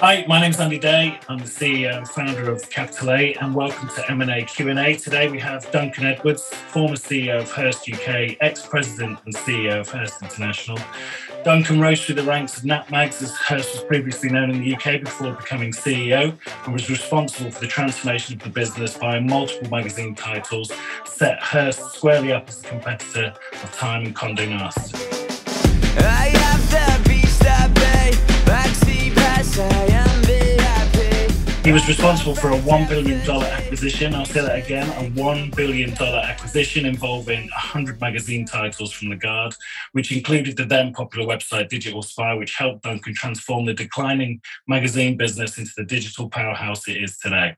Hi, my name's Andy Day. I'm the CEO and founder of Capital A, and welcome to M&A Q&A. Today we have Duncan Edwards, former CEO of Hearst UK, ex-president and CEO of Hearst International. Duncan rose through the ranks of NatMags, as Hearst was previously known in the UK, before becoming CEO, and was responsible for the transformation of the business via multiple magazine titles, set Hearst squarely up as a competitor of Time and Condé Nast. He was responsible for a $1 billion acquisition. I'll say that again a $1 billion acquisition involving 100 magazine titles from Lagardère, which included the then popular website Digital Spy, which helped Duncan transform the declining magazine business into the digital powerhouse it is today.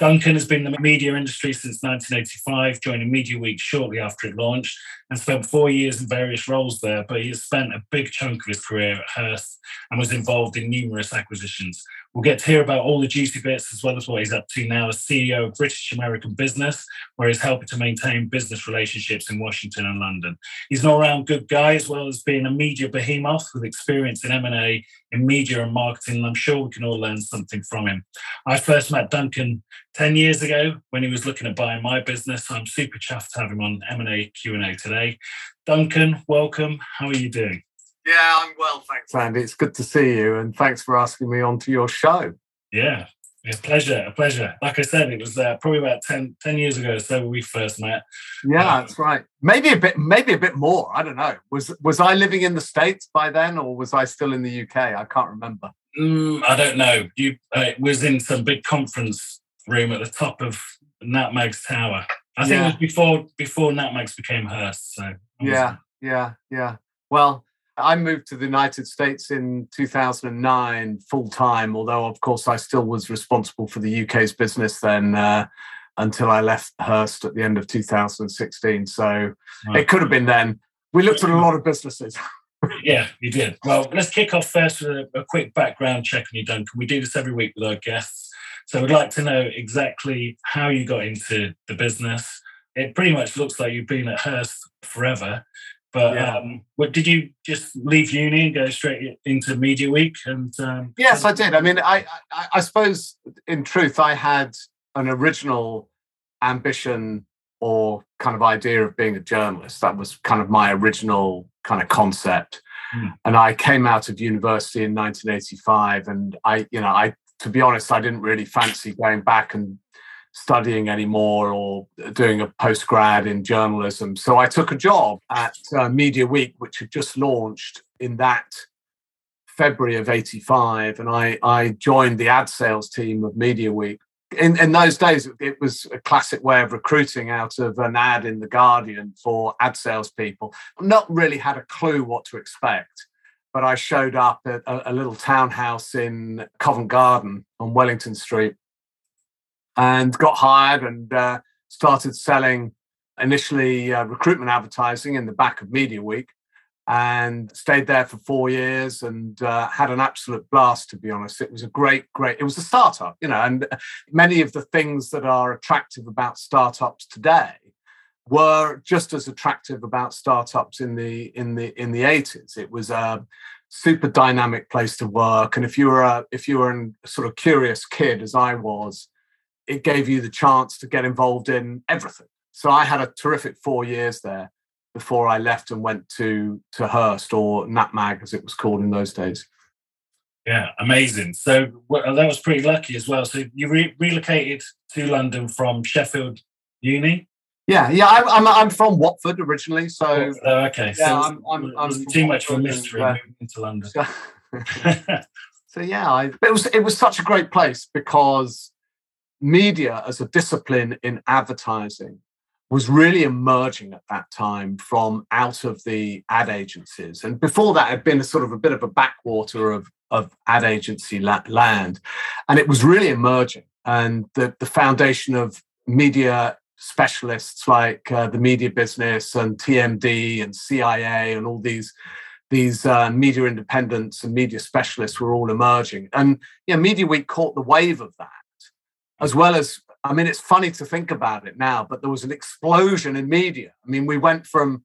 Duncan has been in the media industry since 1985, joining Media Week shortly after it launched, and spent four years in various roles there. But he has spent a big chunk of his career at Hearst and was involved in numerous acquisitions. We'll get to hear about all the juicy bits as well as what he's up to now as CEO of British American Business, where he's helping to maintain business relationships in Washington and London. He's an all-round good guy as well as being a media behemoth with experience in M&A, in media and marketing. And I'm sure we can all learn something from him. I first met Duncan 10 years ago when he was looking at buying my business. I'm super chuffed to have him on M&A Q&A today. Duncan, welcome. How are you doing? Yeah, I'm well, thanks, Andy. It's good to see you, and thanks for asking me onto your show. Yeah, it's a pleasure, a pleasure. Like I said, it was uh, probably about 10, 10 years ago so we first met. Yeah, um, that's right. Maybe a bit, maybe a bit more. I don't know. Was was I living in the states by then, or was I still in the UK? I can't remember. Mm, I don't know. You uh, was in some big conference room at the top of NatMag's tower. I think yeah. it was before before NatMags became Hearst. So yeah, yeah, yeah. Well, I moved to the United States in 2009 full time, although, of course, I still was responsible for the UK's business then uh, until I left Hearst at the end of 2016. So right. it could have been then. We looked at a lot of businesses. yeah, you did. Well, let's kick off first with a, a quick background check on you, Duncan. We do this every week with our guests. So we'd like to know exactly how you got into the business. It pretty much looks like you've been at Hearst forever. But yeah. um, what, did you just leave uni and go straight into Media Week? And um, yes, I did. I mean, I, I, I suppose in truth, I had an original ambition or kind of idea of being a journalist. That was kind of my original kind of concept. Mm. And I came out of university in 1985, and I, you know, I to be honest, I didn't really fancy going back and studying anymore or doing a post grad in journalism. So I took a job at uh, Media Week, which had just launched in that February of 85. And I, I joined the ad sales team of Media Week. In, in those days, it was a classic way of recruiting out of an ad in The Guardian for ad sales people. Not really had a clue what to expect but I showed up at a, a, little townhouse in Covent Garden on Wellington Street and got hired and uh, started selling initially uh, recruitment advertising in the back of Media Week and stayed there for four years and uh, had an absolute blast to be honest. It was a great great it was a startup you know and many of the things that are attractive about startups today were just as attractive about startups in the in the in the 80s it was a super dynamic place to work and if you were a if you were a sort of curious kid as i was it gave you the chance to get involved in everything. So I had a terrific four years there before I left and went to to Hearst or NatMag as it was called in those days. Yeah, amazing. So well, that was pretty lucky as well. So you re- relocated to London from Sheffield Uni. Yeah, yeah. I, am I'm, I'm from Watford originally, so oh, okay. Yeah, so I'm, I'm, I'm too much of a mystery uh, into London. So, so yeah, I, it was it was such a great place because media as a discipline in advertising was really emerging at that time from out of the ad agencies. And before that, had been a sort of a bit of a backwater of, of ad agency land. And it was really emerging. And the, the foundation of media specialists like uh, the media business and TMD and CIA and all these these uh, media independents and media specialists were all emerging. And yeah, Media Week caught the wave of that as well as I mean, it's funny to think about it now, but there was an explosion in media. I mean, we went from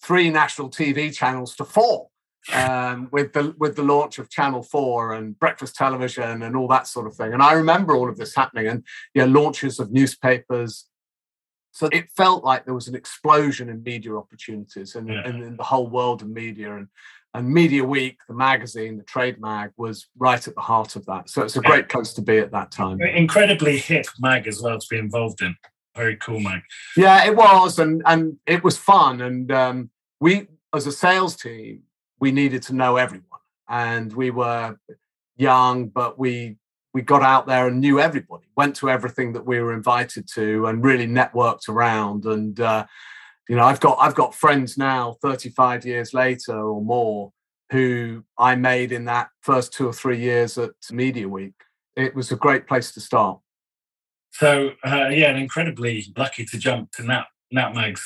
three national TV channels to four um, with the with the launch of Channel Four and breakfast television and all that sort of thing. And I remember all of this happening, and yeah, launches of newspapers. So it felt like there was an explosion in media opportunities and yeah. in, in the whole world of media. And and Media Week, the magazine, the trade mag, was right at the heart of that. So it's a great place to be at that time. Incredibly hip mag as well to be involved in. Very cool mag. Yeah, it was, and and it was fun. And um, we, as a sales team, we needed to know everyone, and we were young, but we we got out there and knew everybody. Went to everything that we were invited to, and really networked around. And uh, you know i've got i've got friends now 35 years later or more who i made in that first two or three years at media week it was a great place to start so uh, yeah and incredibly lucky to jump to nat natmags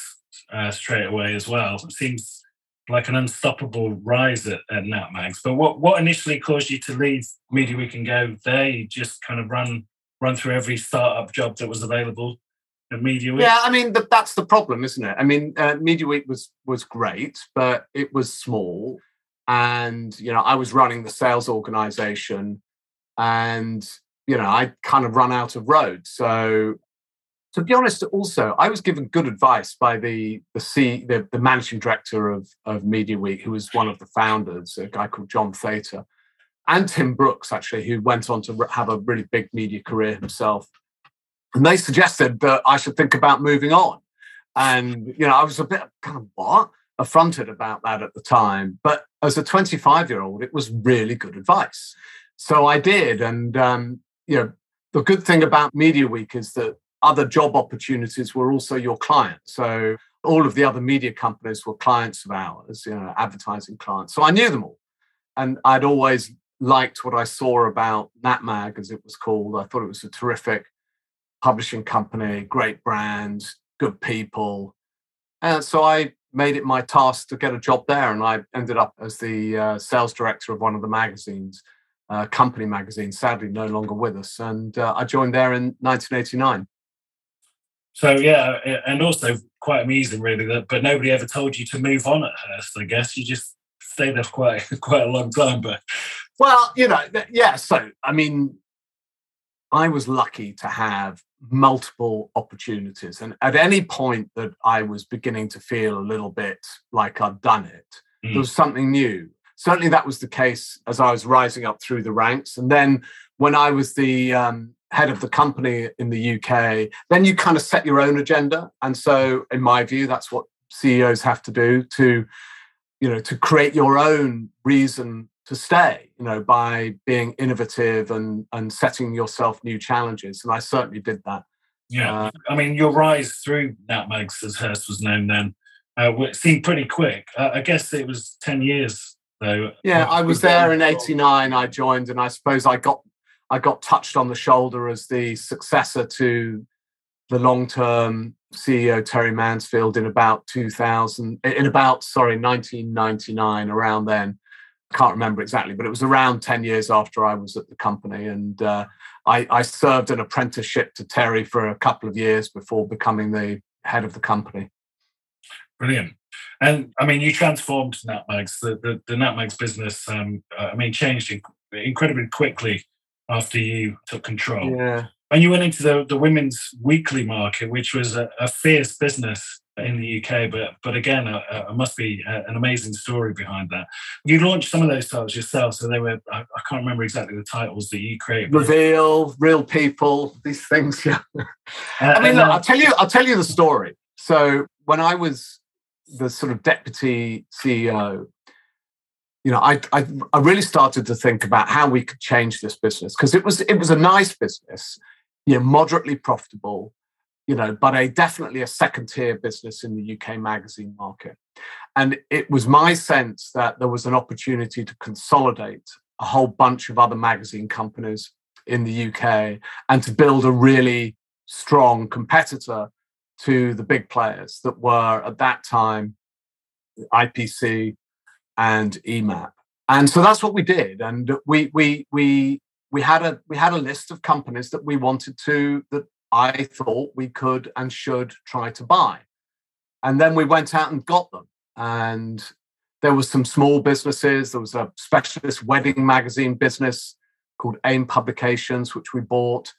uh, straight away as well it seems like an unstoppable rise at, at natmags but what what initially caused you to leave media week and go there you just kind of run run through every startup job that was available Media Week? Yeah, I mean that's the problem, isn't it? I mean, uh, Media Week was was great, but it was small, and you know I was running the sales organization, and you know I kind of run out of road. So to be honest, also I was given good advice by the the C the, the managing director of of Media Week, who was one of the founders, a guy called John Thater, and Tim Brooks actually, who went on to have a really big media career himself and they suggested that I should think about moving on. And, you know, I was a bit kind of what? Affronted about that at the time. But as a 25 year old, it was really good advice. So I did. And, um, you know, the good thing about Media Week is that other job opportunities were also your clients. So all of the other media companies were clients of ours, you know, advertising clients. So I knew them all. And I'd always liked what I saw about NatMag, as it was called. I thought it was a terrific publishing company, great brand, good people. And so I made it my task to get a job there. And I ended up as the uh, sales director of one of the magazines, uh, company magazine, sadly no longer with us. And uh, I joined there in 1989. So yeah, and also quite amazing, really. That, but nobody ever told you to move on at Hearst. I guess you just stayed there for quite quite a long time. But well, you know, yeah. So I mean, I was lucky to have multiple opportunities. And at any point that I was beginning to feel a little bit like I'd done it, mm. there was something new. Certainly, that was the case as I was rising up through the ranks. And then when I was the um, head of the company in the UK, then you kind of set your own agenda. And so, in my view, that's what CEOs have to do to, you know, to create your own reason to stay you know by being innovative and and setting yourself new challenges. And i certainly did that. Yeah. Uh, i mean your rise through natmags as hearst was known then uh, seemed pretty quick. Uh, i guess it was 10 years though yeah i was there in 89 i joined and i suppose i got i got touched on the shoulder as the successor to the long-term ceo terry mansfield in about 2000 in about sorry 1999 around then I can't remember exactly, but it was around 10 years after I was at the company. And uh, I, I, served an apprenticeship to Terry for a couple of years before becoming the head of the company. Brilliant. And I mean, you transformed Natmags, the, the, the Natmags business, um, I mean, changed incredibly quickly after you took control. Yeah. And you went into the, the women's weekly market, which was a, a fierce business in the UK, but but again, uh, uh, must be uh, an amazing story behind that. You launched some of those titles yourself, so they were I, I can't remember exactly the titles that you created. Reveal, real people, these things. Yeah, uh, I mean, look, I'll tell you, I'll tell you the story. So when I was the sort of deputy CEO, you know, I, I I really started to think about how we could change this business because it was it was a nice business, you know, moderately profitable you know, but a definitely a second tier business in the UK magazine market. And it was my sense that there was an opportunity to consolidate a whole bunch of other magazine companies in the UK and to build a really strong competitor to the big players that were at that time IPC and EMAP. And so that's what we did. And we we we we had a we had a list of companies that we wanted to that I thought we could and should try to buy. And then we went out and got them. And there was some small businesses. There was a specialist wedding magazine business called AIM Publications, which we bought.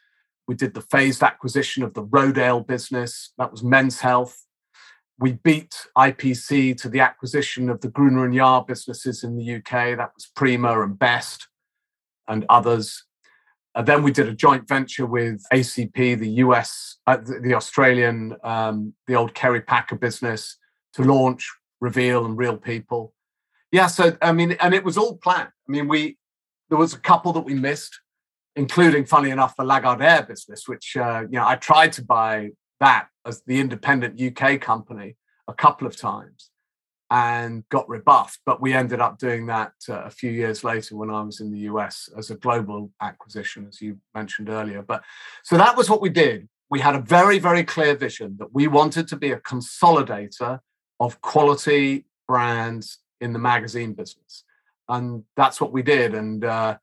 We did the phased acquisition of the Rodale business. That was men's health. We beat IPC to the acquisition of the Gruner and Jahr businesses in the UK. That was Prima and Best and others. And then we did a joint venture with ACP, the US, uh, the, the, Australian, um, the old Kerry Packer business, to launch Reveal and Real People. Yeah, so I mean, and it was all planned. I mean, we there was a couple that we missed, including, funny enough, the Lagardère business, which uh, you know I tried to buy that as the independent UK company a couple of times and got rebuffed. But we ended up doing that uh, a few years later when I was in the US as a global acquisition, as you mentioned earlier. But so that was what we did. We had a very, very clear vision that we wanted to be a consolidator of quality brands in the magazine business. And that's what we did. And uh,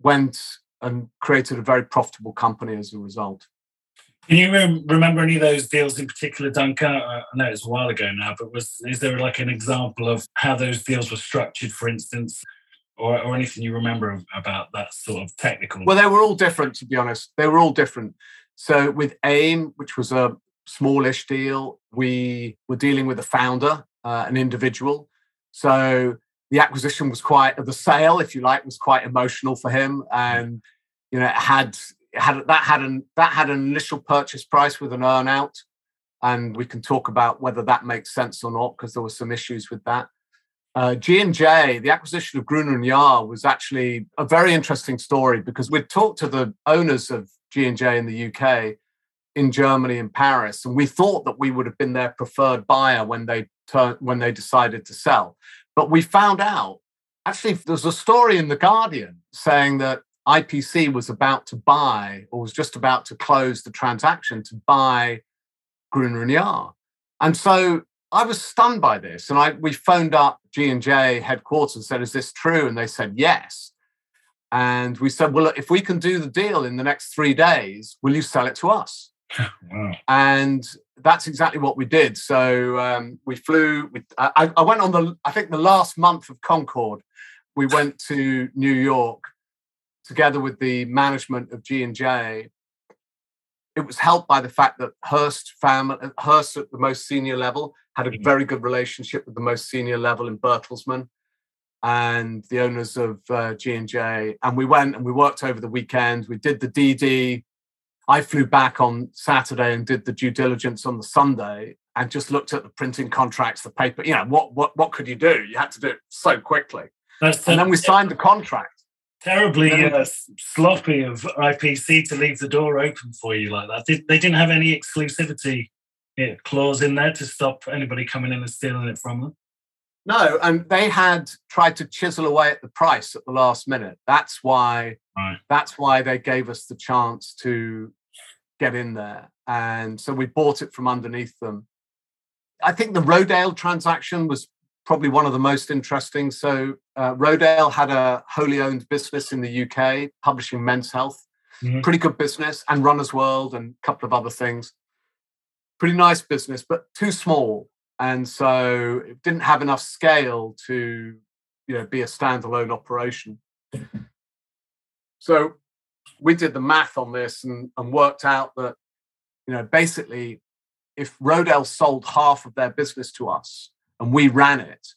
went and created a very profitable company as a result. Can you rem- remember any of those deals in particular, Duncan? I know it's a while ago now, but was is there like an example of how those deals were structured, for instance, or, or anything you remember about that sort of technical? Well, they were all different, to be honest. They were all different. So with AIM, which was a smallish deal, we were dealing with a founder, uh, an individual. So the acquisition was quite, the sale, if you like, was quite emotional for him, and you know, it had had that had an that had an initial purchase price with an earnout, and we can talk about whether that makes sense or not because there were some issues with that. Uh, G and J, the acquisition of Gruner and Jahr, was actually a very interesting story because we'd talked to the owners of G and J in the UK, in Germany, in Paris, and we thought that we would have been their preferred buyer when they turned when they decided to sell. But we found out actually there's a story in the Guardian saying that IPC was about to buy or was just about to close the transaction to buy Gruner and Jahr. And so I was stunned by this. And I we phoned up G&J headquarters and said, is this true? And they said, yes. And we said, well, look, if we can do the deal in the next three days, will you sell it to us? wow. And that's exactly what we did. So um, we flew. We, I, I went on the, I think the last month of Concorde, we went to New York together with the management of G and J, it was helped by the fact that Hearst family, Hearst at the most senior level, had a mm-hmm. very good relationship with the most senior level in Bertelsmann and the owners of uh, G and J. And we went and we worked over the weekend. We did the DD. I flew back on Saturday and did the due diligence on the Sunday and just looked at the printing contracts, the paper. You know, what what what could you do? You had to do it so quickly. That's and then we signed the contract terribly uh, sloppy of IPC to leave the door open for you like that. They, they didn't have any exclusivity yeah, clause in there to stop anybody coming in and stealing it from them. No, and they had tried to chisel away at the price at the last minute. That's why. Right. That's why they gave us the chance to get in there, and so we bought it from underneath them. I think the Rodale transaction was probably one of the most interesting. So, uh, Rodale had a wholly owned business in the UK, publishing Men's Health, mm-hmm. pretty good business, and Runner's World, and a couple of other things. Pretty nice business, but too small, and so it didn't have enough scale to, you know, be a standalone operation. So, we did the math on this and, and worked out that, you know, basically, if Rodale sold half of their business to us, and we ran it,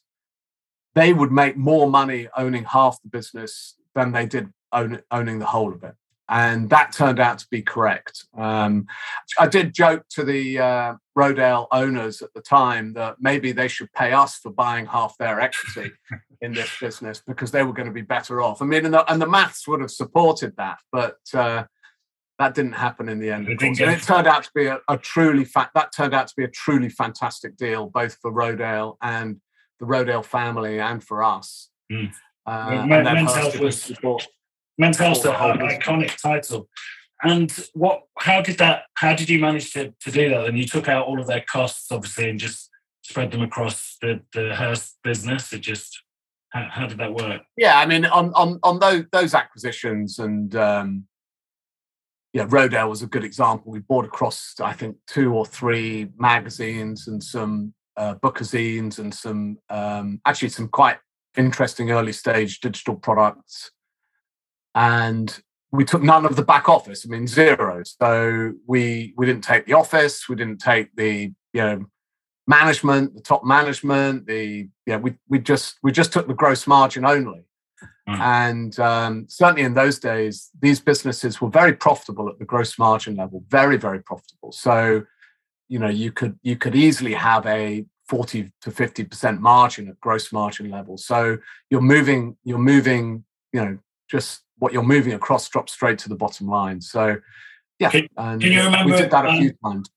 they would make more money owning half the business than they did own, owning the whole of it. And that turned out to be correct. Um, I did joke to the uh, Rodale owners at the time that maybe they should pay us for buying half their equity in this business because they were going to be better off. I mean, and the, and the maths would have supported that, but uh, that didn't happen in the end. Course. And it turned out to be a, a truly fa- that turned out to be a truly fantastic deal, both for Rodale and the Rodale family, and for us. Mm. Uh, Men, men's health was support, men's health an iconic title. And what? How did that? How did you manage to, to do that? And you took out all of their costs, obviously, and just spread them across the the Hearst business. It just how, how did that work? Yeah, I mean, on on on those those acquisitions and um, yeah, Rodale was a good example. We bought across, I think, two or three magazines and some uh, bookazines and some um, actually some quite interesting early stage digital products. And we took none of the back office. I mean, zero. So we we didn't take the office. We didn't take the you know management, the top management. The yeah, we we just we just took the gross margin only. Mm. And um, certainly in those days, these businesses were very profitable at the gross margin level, very, very profitable. So, you know, you could you could easily have a 40 to 50% margin at gross margin level. So you're moving, you're moving, you know, just what you're moving across drops straight to the bottom line. So yeah. Can, and can you remember we did that a few um, times.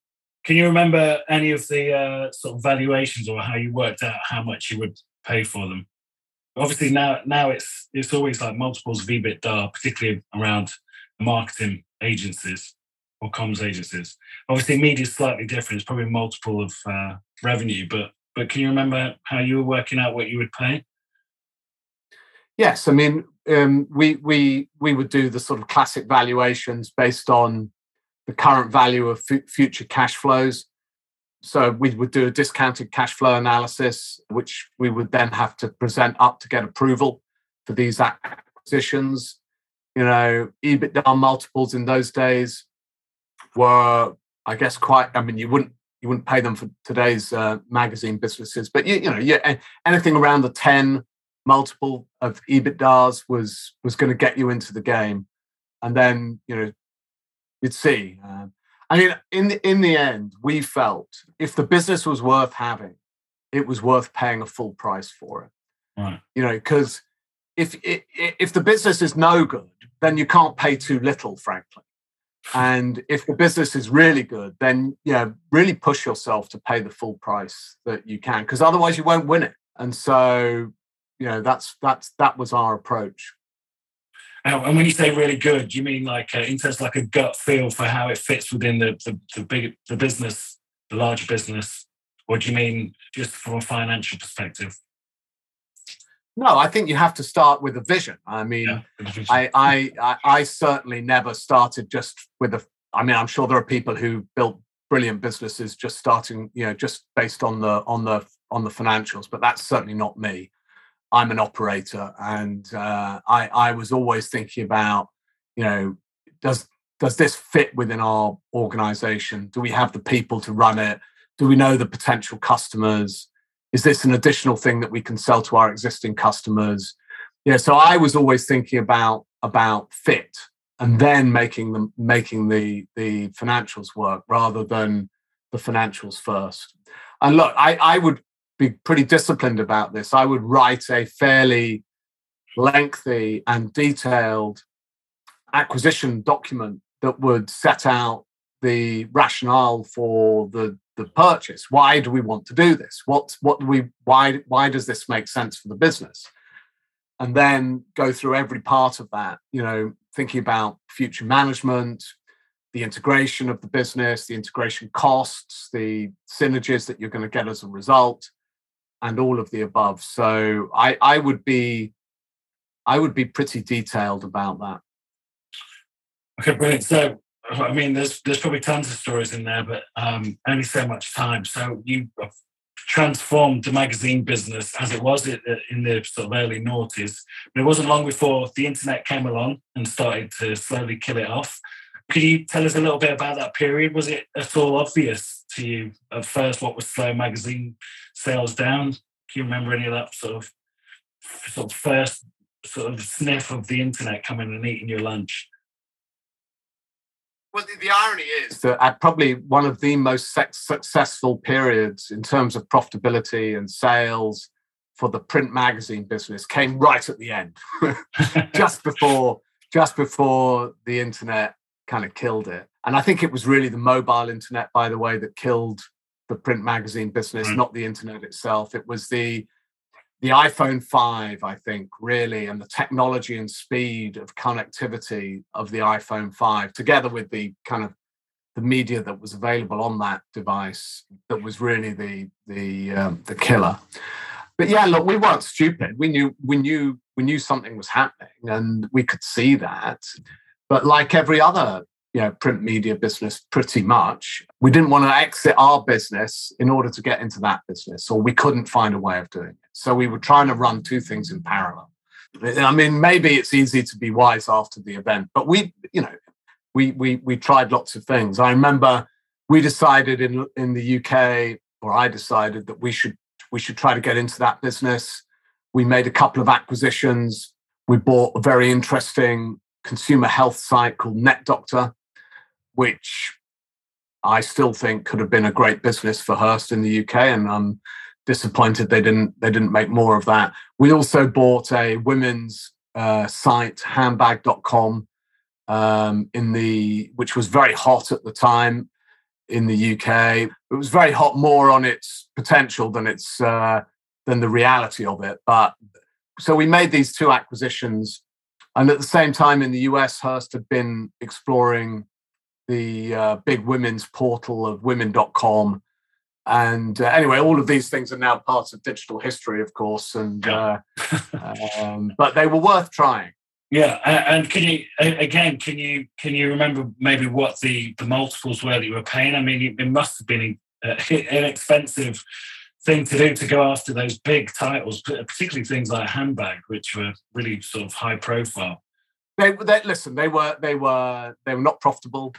Can you remember any of the uh, sort of valuations or how you worked out how much you would pay for them? Obviously now now it's it's always like multiples of EBITDA, particularly around marketing agencies or comms agencies. Obviously, media is slightly different. It's probably multiple of uh, revenue, but but can you remember how you were working out what you would pay? Yes, I mean um, we we we would do the sort of classic valuations based on the current value of f- future cash flows so we would do a discounted cash flow analysis, which we would then have to present up to get approval for these acquisitions. You know, EBITDA multiples in those days were, I guess, quite. I mean, you wouldn't you wouldn't pay them for today's uh, magazine businesses, but you, you know, yeah, anything around the ten multiple of EBITDAs was was going to get you into the game, and then you know, you'd see. Uh, I mean, in the, in the end, we felt if the business was worth having, it was worth paying a full price for it. Right. You know, because if if the business is no good, then you can't pay too little, frankly. And if the business is really good, then yeah, really push yourself to pay the full price that you can, because otherwise you won't win it. And so, you know, that's that's that was our approach. And when you say really good, you mean like uh, in terms of like a gut feel for how it fits within the, the, the big the business, the larger business, or do you mean just from a financial perspective? No, I think you have to start with a vision. I mean, yeah, I, I, I I certainly never started just with a. I mean, I'm sure there are people who built brilliant businesses just starting, you know, just based on the on the on the financials, but that's certainly not me. I'm an operator, and uh, I, I was always thinking about, you know, does does this fit within our organization? Do we have the people to run it? Do we know the potential customers? Is this an additional thing that we can sell to our existing customers? Yeah, so I was always thinking about about fit and then making the making the the financials work rather than the financials first. And look, I, I would be pretty disciplined about this. I would write a fairly lengthy and detailed acquisition document that would set out the rationale for the the purchase. Why do we want to do this? What what do we why why does this make sense for the business? And then go through every part of that, you know, thinking about future management, the integration of the business, the integration costs, the synergies that you're going to get as a result, and all of the above. So I, I would be I would be pretty detailed about that. Okay, brilliant. So I mean, there's there's probably tons of stories in there, but um, only so much time. So you transformed the magazine business as it was in the sort of early noughties, but it wasn't long before the internet came along and started to slowly kill it off. Could you tell us a little bit about that period? Was it at all obvious to you at first what was slow magazine sales down? Do you remember any of that sort of sort of first sort of sniff of the internet coming and eating your lunch? Well, the, the irony is that uh, at probably one of the most successful periods in terms of profitability and sales for the print magazine business came right at the end, just before just before the internet kind of killed it. And I think it was really the mobile internet, by the way, that killed the print magazine business, mm. not the internet itself. It was the the iPhone 5, I think, really, and the technology and speed of connectivity of the iPhone 5, together with the kind of the media that was available on that device, that was really the the um, the killer. But yeah, look, we weren't stupid. We knew we knew we knew something was happening, and we could see that. But like every other you know, print media business pretty much. We didn't want to exit our business in order to get into that business, or we couldn't find a way of doing it. So we were trying to run two things in parallel. I mean, maybe it's easy to be wise after the event, but we, you know, we we we tried lots of things. I remember we decided in in the UK, or I decided that we should we should try to get into that business. We made a couple of acquisitions. We bought a very interesting consumer health site called NetDoctor, which I still think could have been a great business for Hearst in the UK, and I'm disappointed they didn't they didn't make more of that. We also bought a women's uh, site, handbag.com, um, in the which was very hot at the time in the UK. It was very hot more on its potential than its uh, than the reality of it. But so we made these two acquisitions, and at the same time in the US, Hearst had been exploring the uh, big women's portal of women.com. And uh, anyway, all of these things are now parts of digital history, of course. And uh, um, but they were worth trying. Yeah, and can you again? Can you can you remember maybe what the the multiples were that you were paying? I mean, it must have been an expensive thing to do to go after those big titles, particularly things like handbag, which were really sort of high profile. They, they listen. They were they were they were not profitable.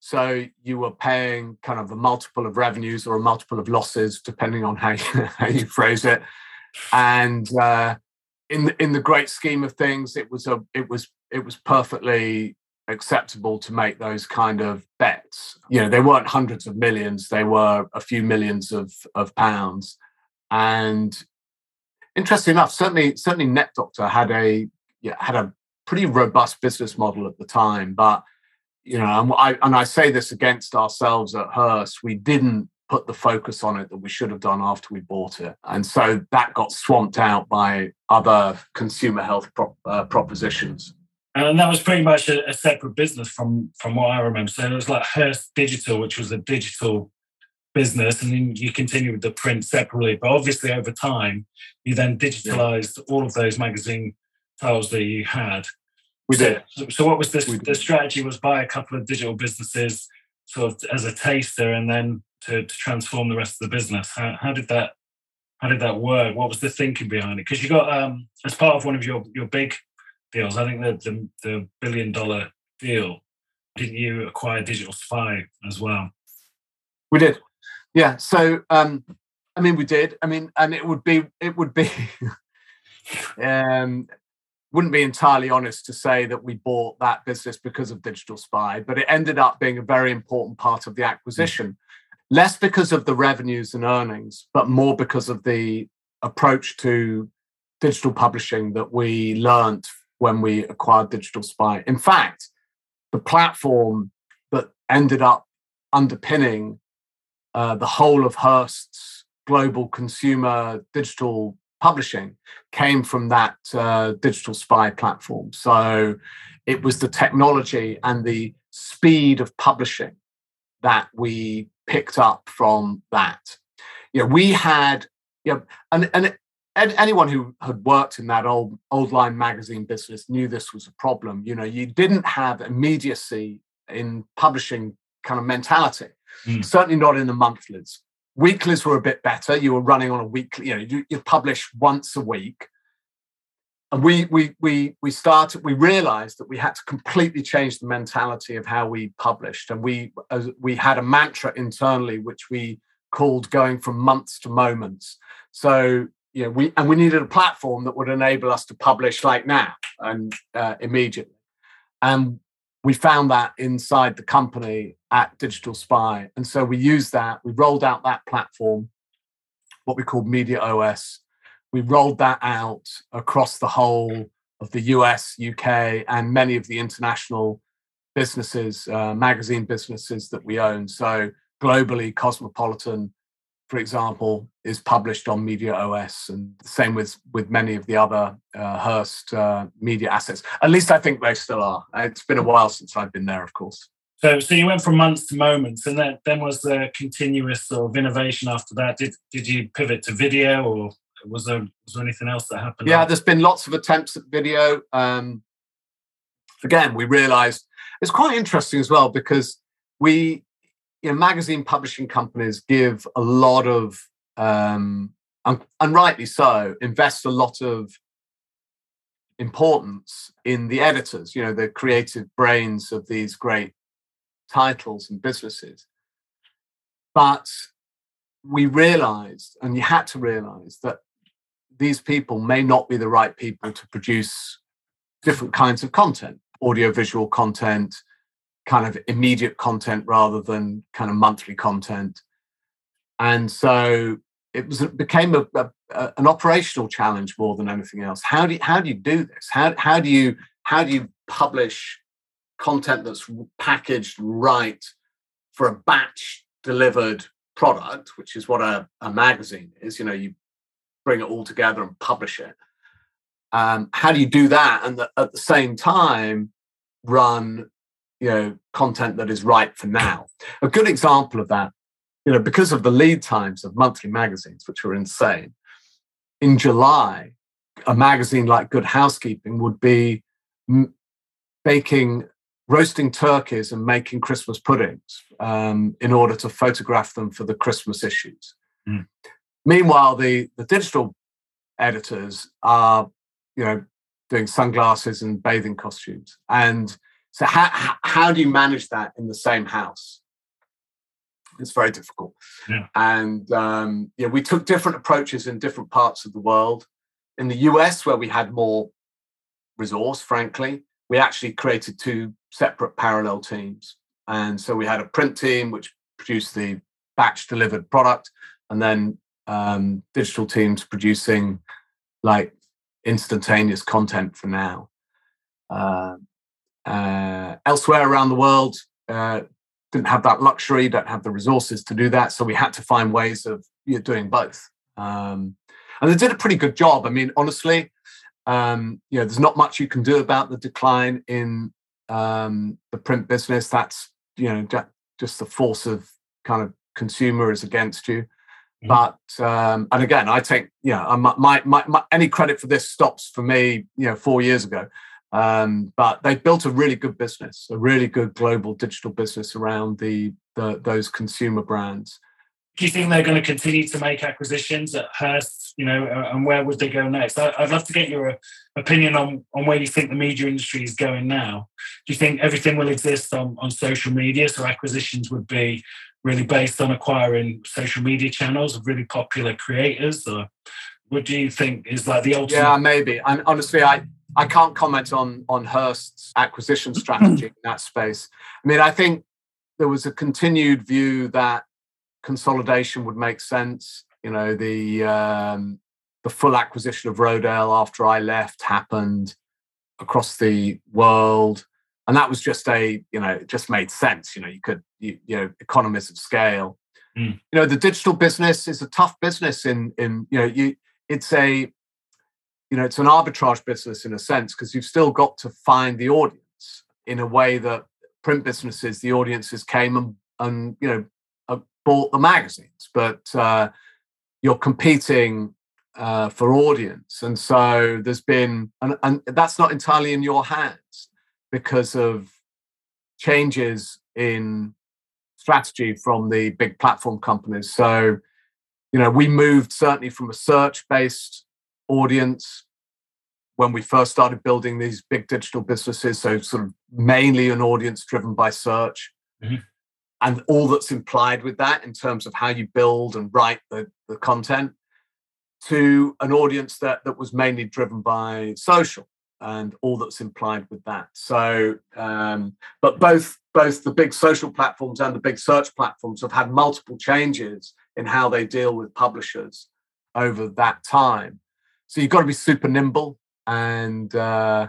So you were paying kind of a multiple of revenues or a multiple of losses, depending on how you, how you phrase it. And uh, in the, in the great scheme of things, it was a it was it was perfectly acceptable to make those kind of bets. You know, they weren't hundreds of millions; they were a few millions of of pounds. And interesting enough, certainly certainly NetDoctor had a yeah, had a pretty robust business model at the time, but you know, and I, and I say this against ourselves at Hearst, we didn't put the focus on it that we should have done after we bought it. And so that got swamped out by other consumer health uh, propositions. And that was pretty much a, a, separate business from from what I remember. So it was like Hearst Digital, which was a digital business, and then you continue with the print separately. But obviously, over time, you then digitalized yeah. all of those magazine titles that you had we did. So, so what was the, the strategy? Was buy a couple of digital businesses, sort of as a taster, and then to, to transform the rest of the business. How, how did that how did that work? What was the thinking behind it? Because you got um, as part of one of your your big deals, I think the, the billion dollar deal. Didn't you acquire Digital Spy as well? We did. Yeah. So um, I mean, we did. I mean, and it would be it would be um, wouldn't be entirely honest to say that we bought that business because of Digital Spy, but it ended up being a very important part of the acquisition. Less because of the revenues and earnings, but more because of the approach to digital publishing that we learned when we acquired Digital Spy. In fact, the platform that ended up underpinning uh, the whole of Hearst's global consumer digital publishing came from that uh, digital spy platform. So it was the technology and the speed of publishing that we picked up from that. You know, we had, you know, and, and anyone who had worked in that old old line magazine business knew this was a problem. You know, you didn't have immediacy in publishing kind of mentality. Mm. Certainly not in the monthlies weeklies were a bit better. You were running on a weekly, you know, you, you publish once a week. And we we we we started. We realised that we had to completely change the mentality of how we published, and we uh, we had a mantra internally which we called going from months to moments. So know, we and we needed a platform that would enable us to publish like now and uh, immediately. And we found that inside the company at Digital Spy. And so we used that, we rolled out that platform, what we called Media OS. We rolled that out across the whole of the US, UK, and many of the international businesses, uh, magazine businesses that we own. So globally, Cosmopolitan for example, is published on Media OS, and the same with with many of the other uh, Hearst uh, media assets. At least I think they still are. It's been a while since I've been there, of course. So, so you went from months to moments, and then then was the continuous sort of innovation after that. Did did you pivot to video, or was there was there anything else that happened? Yeah, there's been lots of attempts at video. Um, again, we realised it's quite interesting as well because we, you know, magazine publishing companies give a lot of, um, and, and rightly so, invest a lot of importance in the editors, you know, the creative brains of these great titles and businesses. But we realized, and you had to realize, that these people may not be the right people to produce different kinds of content, audiovisual content, kind of immediate content rather than kind of monthly content. And so it was it became a, a, a, an operational challenge more than anything else. How do you, how do you do this? How how do you how do you publish content that's packaged right for a batch delivered product, which is what a, a magazine is? You know, you bring it all together and publish it. Um, how do you do that and the, at the same time run you know content that is right for now? A good example of that you know, because of the lead times of monthly magazines, which were insane, in July, a magazine like Good Housekeeping would be m- baking, roasting turkeys and making Christmas puddings um, in order to photograph them for the Christmas issues. Mm. Meanwhile, the, the digital editors are, you know, doing sunglasses and bathing costumes. And so, how, how do you manage that in the same house? It's very difficult. Yeah. And um, yeah, we took different approaches in different parts of the world. In the US, where we had more resource, frankly, we actually created two separate parallel teams. And so we had a print team which produced the batch delivered product, and then um, digital teams producing like instantaneous content for now. Uh, uh, elsewhere around the world, uh, didn't have that luxury, don't have the resources to do that. So we had to find ways of you know, doing both. Um, and they did a pretty good job. I mean, honestly, um, you know, there's not much you can do about the decline in um, the print business. That's you know just the force of kind of consumer is against you. Mm-hmm. But um, and again, I take yeah, my, my, my any credit for this stops for me. You know, four years ago. Um, but they built a really good business, a really good global digital business around the, the those consumer brands. Do you think they're going to continue to make acquisitions at Hearst? You know, and where would they go next? I'd love to get your opinion on on where you think the media industry is going now. Do you think everything will exist on on social media, so acquisitions would be really based on acquiring social media channels of really popular creators, or what do you think is like the ultimate? Yeah, maybe. And honestly, I I can't comment on on Hearst's acquisition strategy in that space. I mean, I think there was a continued view that consolidation would make sense. You know, the um, the full acquisition of Rodale after I left happened across the world, and that was just a you know it just made sense. You know, you could you, you know economies of scale. Mm. You know, the digital business is a tough business. In in you know you it's a you know it's an arbitrage business in a sense because you've still got to find the audience in a way that print businesses the audiences came and, and you know uh, bought the magazines. But uh, you're competing uh, for audience. And so there's been and, and that's not entirely in your hands because of changes in strategy from the big platform companies. So you know we moved certainly from a search based audience when we first started building these big digital businesses. So, sort of mainly an audience driven by search. Mm-hmm. And all that's implied with that in terms of how you build and write the, the content to an audience that, that was mainly driven by social and all that's implied with that. So, um, but both both the big social platforms and the big search platforms have had multiple changes in how they deal with publishers over that time. So you've got to be super nimble and uh,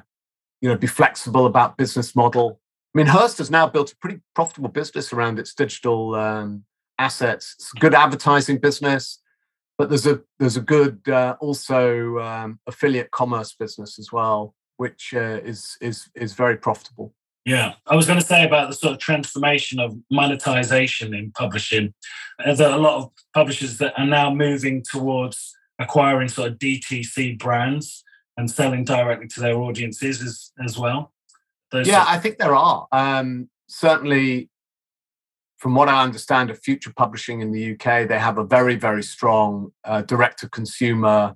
you know be flexible about business model. I mean, Hearst has now built a pretty profitable business around its digital um, assets. It's a good advertising business, but there's a there's a good uh, also um, affiliate commerce business as well, which uh, is is is very profitable. Yeah, I was going to say about the sort of transformation of monetization in publishing. There's a lot of publishers that are now moving towards acquiring sort of DTC brands and selling directly to their audiences as, as well. Those yeah, I think there are. Um, certainly, from what I understand of Future Publishing in the UK, they have a very, very strong uh, direct to consumer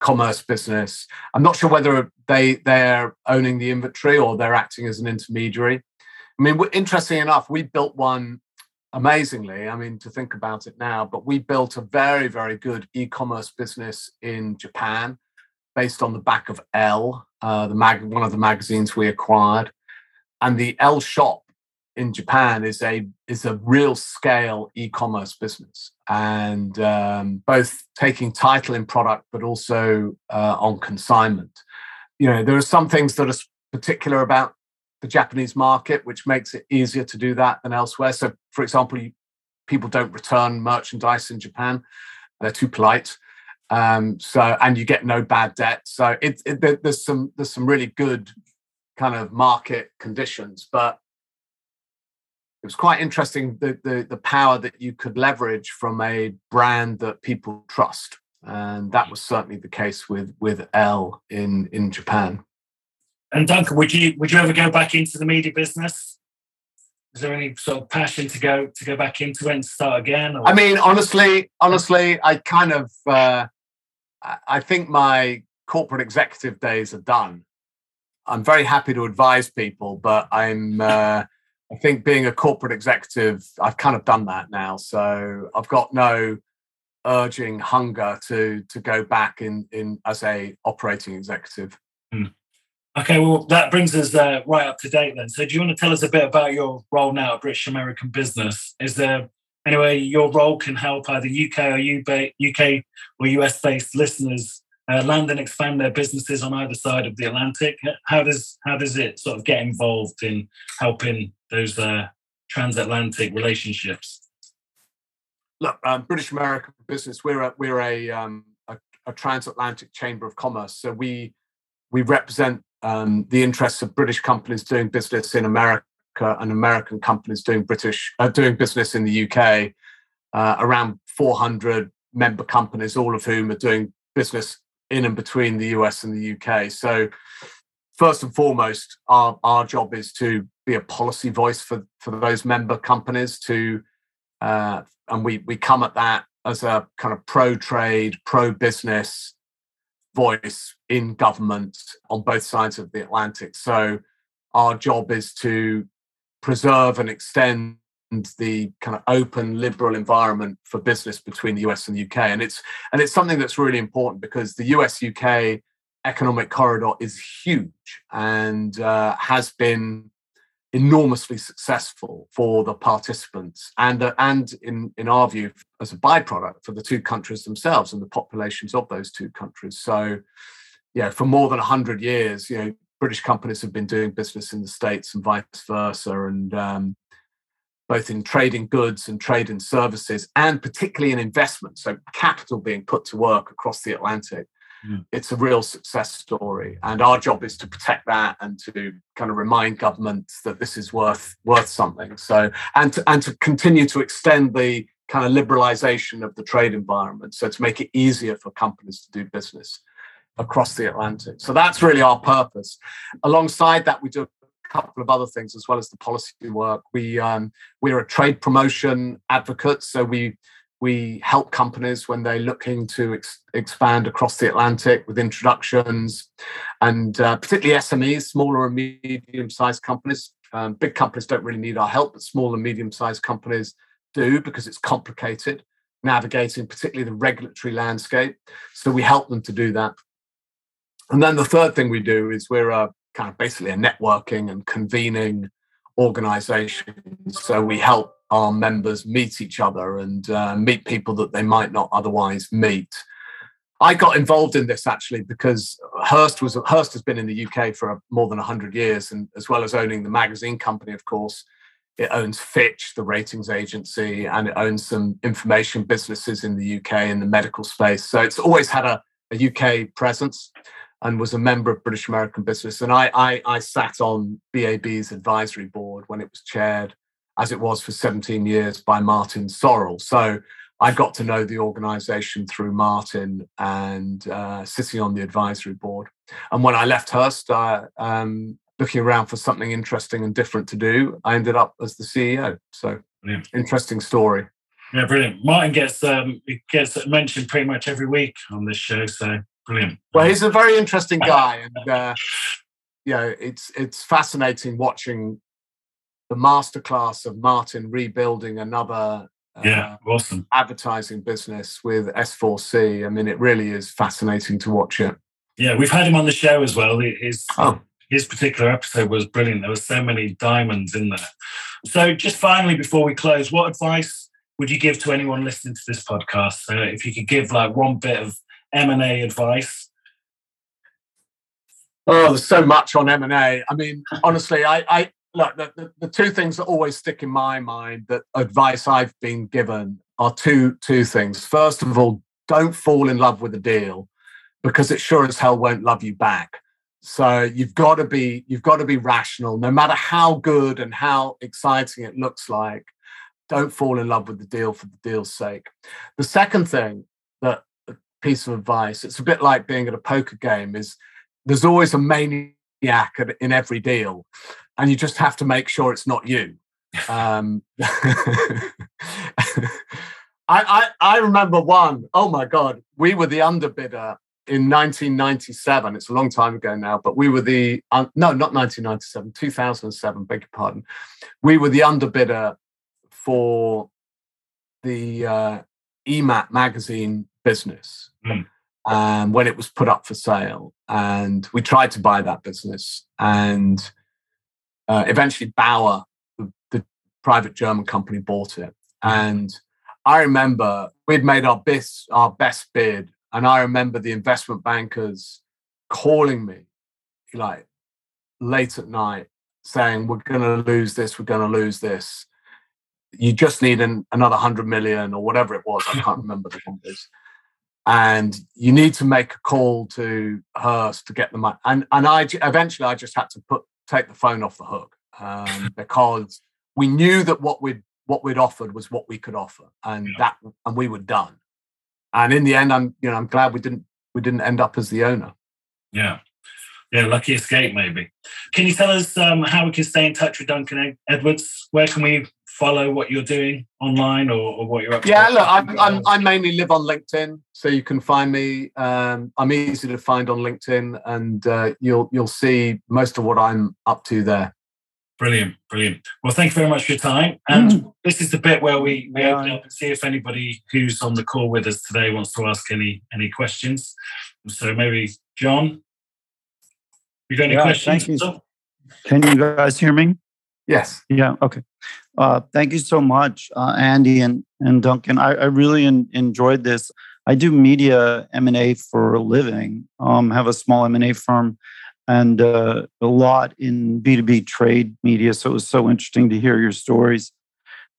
commerce business. I'm not sure whether they they're owning the inventory or they're acting as an intermediary. I mean, interesting enough, we built one amazingly. I mean, to think about it now, but we built a very, very good e-commerce business in Japan based on the back of Elle, uh, the mag, one of the magazines we acquired, and the Elle shop in Japan is a is a real scale e-commerce business, and um, both taking title in product, but also uh, on consignment. You know, there are some things that are particular about the Japanese market, which makes it easier to do that than elsewhere. So, for example, people don't return merchandise in Japan; they're too polite. Um, so, and you get no bad debt. So, it, it, there's some there's some really good kind of market conditions, but it was quite interesting the, the, the power that you could leverage from a brand that people trust, and that was certainly the case with with Elle in in Japan. And Duncan, would you would you ever go back into the media business? Is there any sort of passion to go to go back into it and start again? Or? I mean, honestly, honestly, I kind of uh, I think my corporate executive days are done. I'm very happy to advise people, but I'm uh, I think being a corporate executive, I've kind of done that now. So I've got no urging hunger to to go back in in as a operating executive. Mm. Okay, well, that brings us uh, right up to date then. So, do you want to tell us a bit about your role now at British American Business? Is there any way your role can help either UK or UK or US based listeners uh, land and expand their businesses on either side of the Atlantic? How does how does it sort of get involved in helping those uh, transatlantic relationships? Look, um, British American Business, we're a, we're a, um, a, a transatlantic chamber of commerce, so we we represent um, the interests of British companies doing business in America and American companies doing British uh, doing business in the UK. Uh, around 400 member companies, all of whom are doing business in and between the US and the UK. So, first and foremost, our, our job is to be a policy voice for, for those member companies to, uh, and we, we come at that as a kind of pro trade, pro business, voice in government on both sides of the Atlantic. So our job is to preserve and extend the kind of open liberal environment for business between the US and the UK. And it's and it's something that's really important because the US UK economic corridor is huge and uh, has been enormously successful for the participants and uh, and in in our view as a byproduct for the two countries themselves and the populations of those two countries. So yeah for more than 100 years you know british companies have been doing business in the states and vice versa and um, both in trading goods and trade in services and particularly in investment. So capital being put to work across the atlantic Mm. It's a real success story, and our job is to protect that and to kind of remind governments that this is worth worth something. So, and to, and to continue to extend the kind of liberalization of the trade environment, so to make it easier for companies to do business across the Atlantic. So that's really our purpose. Alongside that, we do a couple of other things as well as the policy work. We um, we're a trade promotion advocate, so we we help companies when they're looking to ex- expand across the Atlantic with introductions, and uh, particularly SMEs, smaller and medium-sized companies. Um, big companies don't really need our help, but small and medium-sized companies do because it's complicated navigating, particularly the regulatory landscape. So we help them to do that. And then the third thing we do is we're a kind of basically a networking and convening organization. So we help our members meet each other and uh, meet people that they might not otherwise meet. I got involved in this actually because Hearst was Hearst has been in the UK for more than 100 years and as well as owning the magazine company of course it owns Fitch the ratings agency and it owns some information businesses in the UK in the medical space. So it's always had a, a UK presence and was a member of British American Business. And I, I I sat on BAB's advisory board when it was chaired as it was for 17 years by Martin Sorrell. So I got to know the organization through Martin and uh, sitting on the advisory board. And when I left Hearst, I um, looking around for something interesting and different to do, I ended up as the CEO. So yeah. interesting story. Yeah, brilliant. Martin gets um, gets mentioned pretty much every week on this show, so brilliant. Well, he's a very interesting guy, and uh, yeah, it's it's fascinating watching the masterclass of Martin rebuilding another yeah, uh, awesome advertising business with S4C. I mean, it really is fascinating to watch it. Yeah, we've had him on the show as well. His oh. his particular episode was brilliant. There were so many diamonds in there. So, just finally, before we close, what advice would you give to anyone listening to this podcast? So, if you could give like one bit of M and A advice. Oh, there's so much on M and A. I mean, honestly, I, I look, the, the, the, two things that always stick in my mind that advice I've been given are two two things. First of all, don't fall in love with a deal because it sure as hell won't love you back. So you've got to be you've got to be rational, no matter how good and how exciting it looks like. Don't fall in love with the deal for the deal's sake. The second thing that piece of advice, it's a bit like being at a poker game, is there's always a maniac in every deal and you just have to make sure it's not you. Um, I, I, I remember one. Oh my God, we were the underbidder in 1997. It's a long time ago now, but we were the no, not 1997, 2007. Beg your pardon. We were the underbidder for the uh, EMAP magazine business. Mm. Um, when it was put up for sale, and we tried to buy that business, and uh, eventually Bauer, the, the, private German company, bought it. And I remember we'd made our best, our best bid. And I remember the investment bankers calling me like late at night saying, We're going to lose this, we're going to lose this. You just need an, another 100 million or whatever it was. I can't remember the numbers. And you need to make a call to Hearst to get the money. And, and I eventually I just had to put take the phone off the hook um, because we knew that what we'd what we'd offered was what we could offer, and yeah. that and we were done. And in the end, I'm you know I'm glad we didn't we didn't end up as the owner. Yeah, yeah, lucky escape maybe. Can you tell us um, how we can stay in touch with Duncan Edwards? Where can we follow what you're doing online or, or what you're up to? Yeah, look, I'm, I'm, i mainly live on LinkedIn, so you can find me. Um, I'm easy to find on LinkedIn, and uh, you'll you'll see most of what I'm up to there. Brilliant, brilliant. Well, thank you very much for your time. And mm. this is the bit where we, we open up and see if anybody who's on the call with us today wants to ask any any questions. So maybe John, you got any yeah, questions? Thank you. Can you guys hear me? Yes. Yeah. Okay. Uh, thank you so much, uh, Andy and, and Duncan. I, I really in, enjoyed this. I do media M and A for a living. Um, have a small M and A firm, and uh, a lot in B two B trade media. So it was so interesting to hear your stories,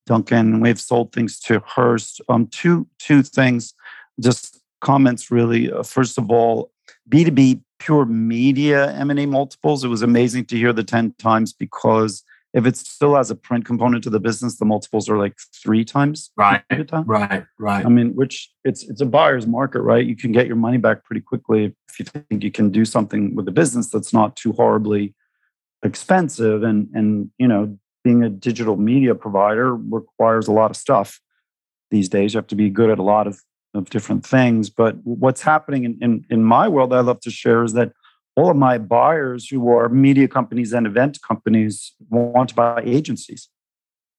Duncan. We've sold things to Hearst. Um, two two things, just comments really. Uh, first of all, B two B pure media M and A multiples. It was amazing to hear the ten times because if it still has a print component to the business, the multiples are like three times. Right. Right. Right. I mean, which it's it's a buyer's market, right? You can get your money back pretty quickly if you think you can do something with the business that's not too horribly expensive. And and you know, being a digital media provider requires a lot of stuff these days. You have to be good at a lot of, of different things. But what's happening in, in, in my world I love to share is that all of my buyers who are media companies and event companies want to buy agencies.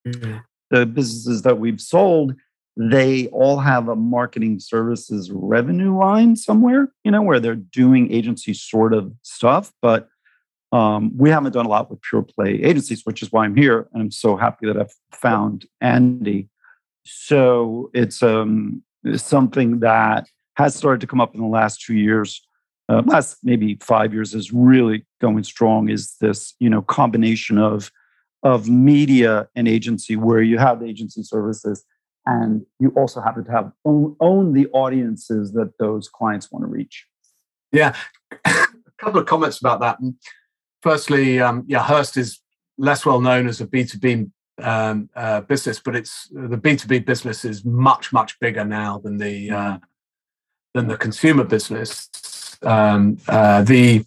Mm-hmm. The businesses that we've sold, they all have a marketing services revenue line somewhere, you know, where they're doing agency sort of stuff. But um, we haven't done a lot with pure play agencies, which is why I'm here. And I'm so happy that I've found Andy. So it's um, something that has started to come up in the last two years uh, last maybe five years is really going strong is this you know combination of of media and agency where you have agency services and you also happen to have own, own the audiences that those clients want to reach. Yeah. A couple of comments about that. Firstly um, yeah hearst is less well known as a b2b um, uh, business but it's the b2b business is much much bigger now than the uh, than the consumer business um, uh, the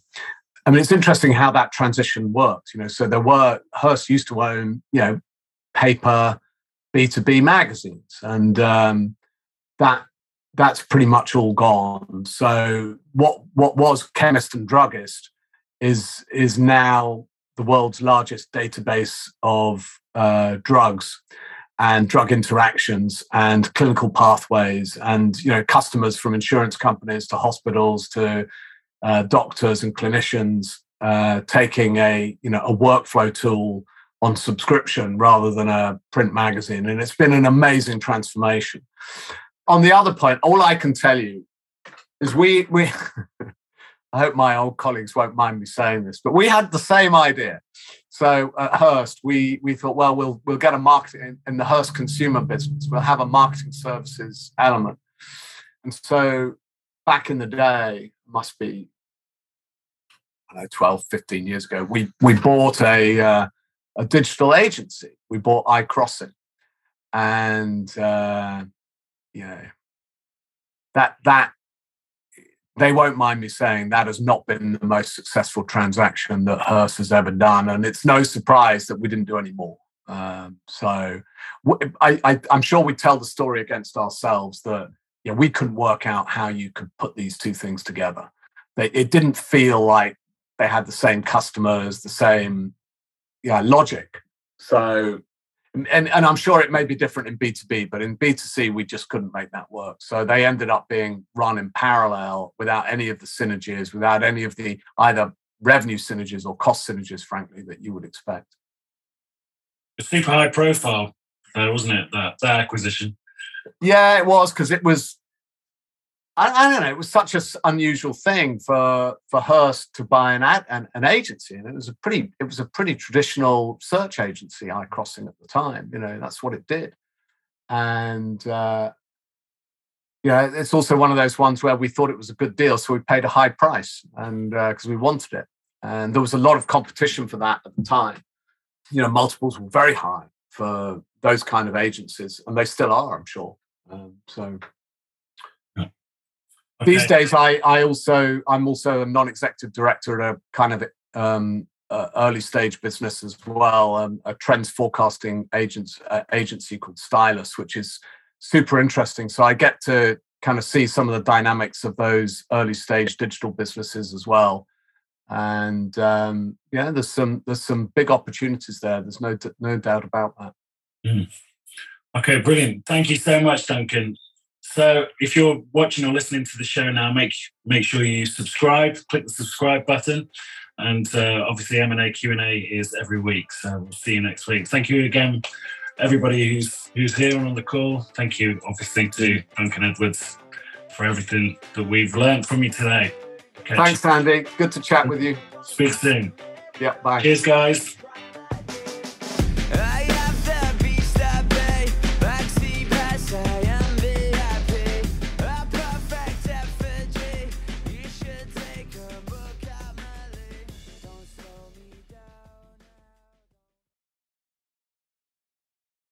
I mean, it's interesting how that transition worked. You know, so there were Hearst used to own, you know, paper B two B magazines, and um, that that's pretty much all gone. So what what was chemist and druggist is is now the world's largest database of uh, drugs and drug interactions and clinical pathways and you know customers from insurance companies to hospitals to uh, doctors and clinicians uh, taking a you know a workflow tool on subscription rather than a print magazine. And it's been an amazing transformation. On the other point all i can tell you is we we I hope my old colleagues won't mind me saying this, but we had the same idea. So at Hearst, we we thought, well, we'll we'll get a marketing in the Hearst consumer business. We'll have a marketing services element. And so back in the day, must be I don't know, 12, 15 years ago, we we bought a uh, a digital agency. We bought iCrossing, and uh, you know that that they won't mind me saying that has not been the most successful transaction that Hearst has ever done. And it's no surprise that we didn't do any more. Um, so I, am sure we tell the story against ourselves that you know, we couldn't work out how you could put these two things together. They, it didn't feel like they had the same customers, the same yeah, logic. So and, and I'm sure it may be different in B2B, but in B2C, we just couldn't make that work. So they ended up being run in parallel without any of the synergies, without any of the either revenue synergies or cost synergies, frankly, that you would expect. super high profile, wasn't it? That, that acquisition. Yeah, it was because it was I, I, don't know. It was such an unusual thing for for Hearst to buy an ad, an, an agency, and it was a pretty it was a pretty traditional search agency. iCrossing at the time, you know, that's what it did, and uh, yeah, it's also one of those ones where we thought it was a good deal, so we paid a high price, and because uh, we wanted it, and there was a lot of competition for that at the time. You know, multiples were very high for those kind of agencies, and they still are, I'm sure. Um, so Okay. These days, I I also I'm also a non-executive director at a kind of um, uh, early stage business as well, um, a trends forecasting agents uh, agency called Stylus, which is super interesting. So I get to kind of see some of the dynamics of those early stage digital businesses as well. And um, yeah, there's some there's some big opportunities there. There's no no doubt about that. Mm. Okay, brilliant. Thank you so much, Duncan. So if you're watching or listening to the show now, make make sure you subscribe. Click the subscribe button, and uh, obviously M and A Q and A is every week. So we'll see you next week. Thank you again, everybody who's who's here and on the call. Thank you, obviously, to Duncan Edwards for everything that we've learned from you today. Thanks, Andy. Good to chat with you. Speak soon. Yeah. Bye. Cheers, guys.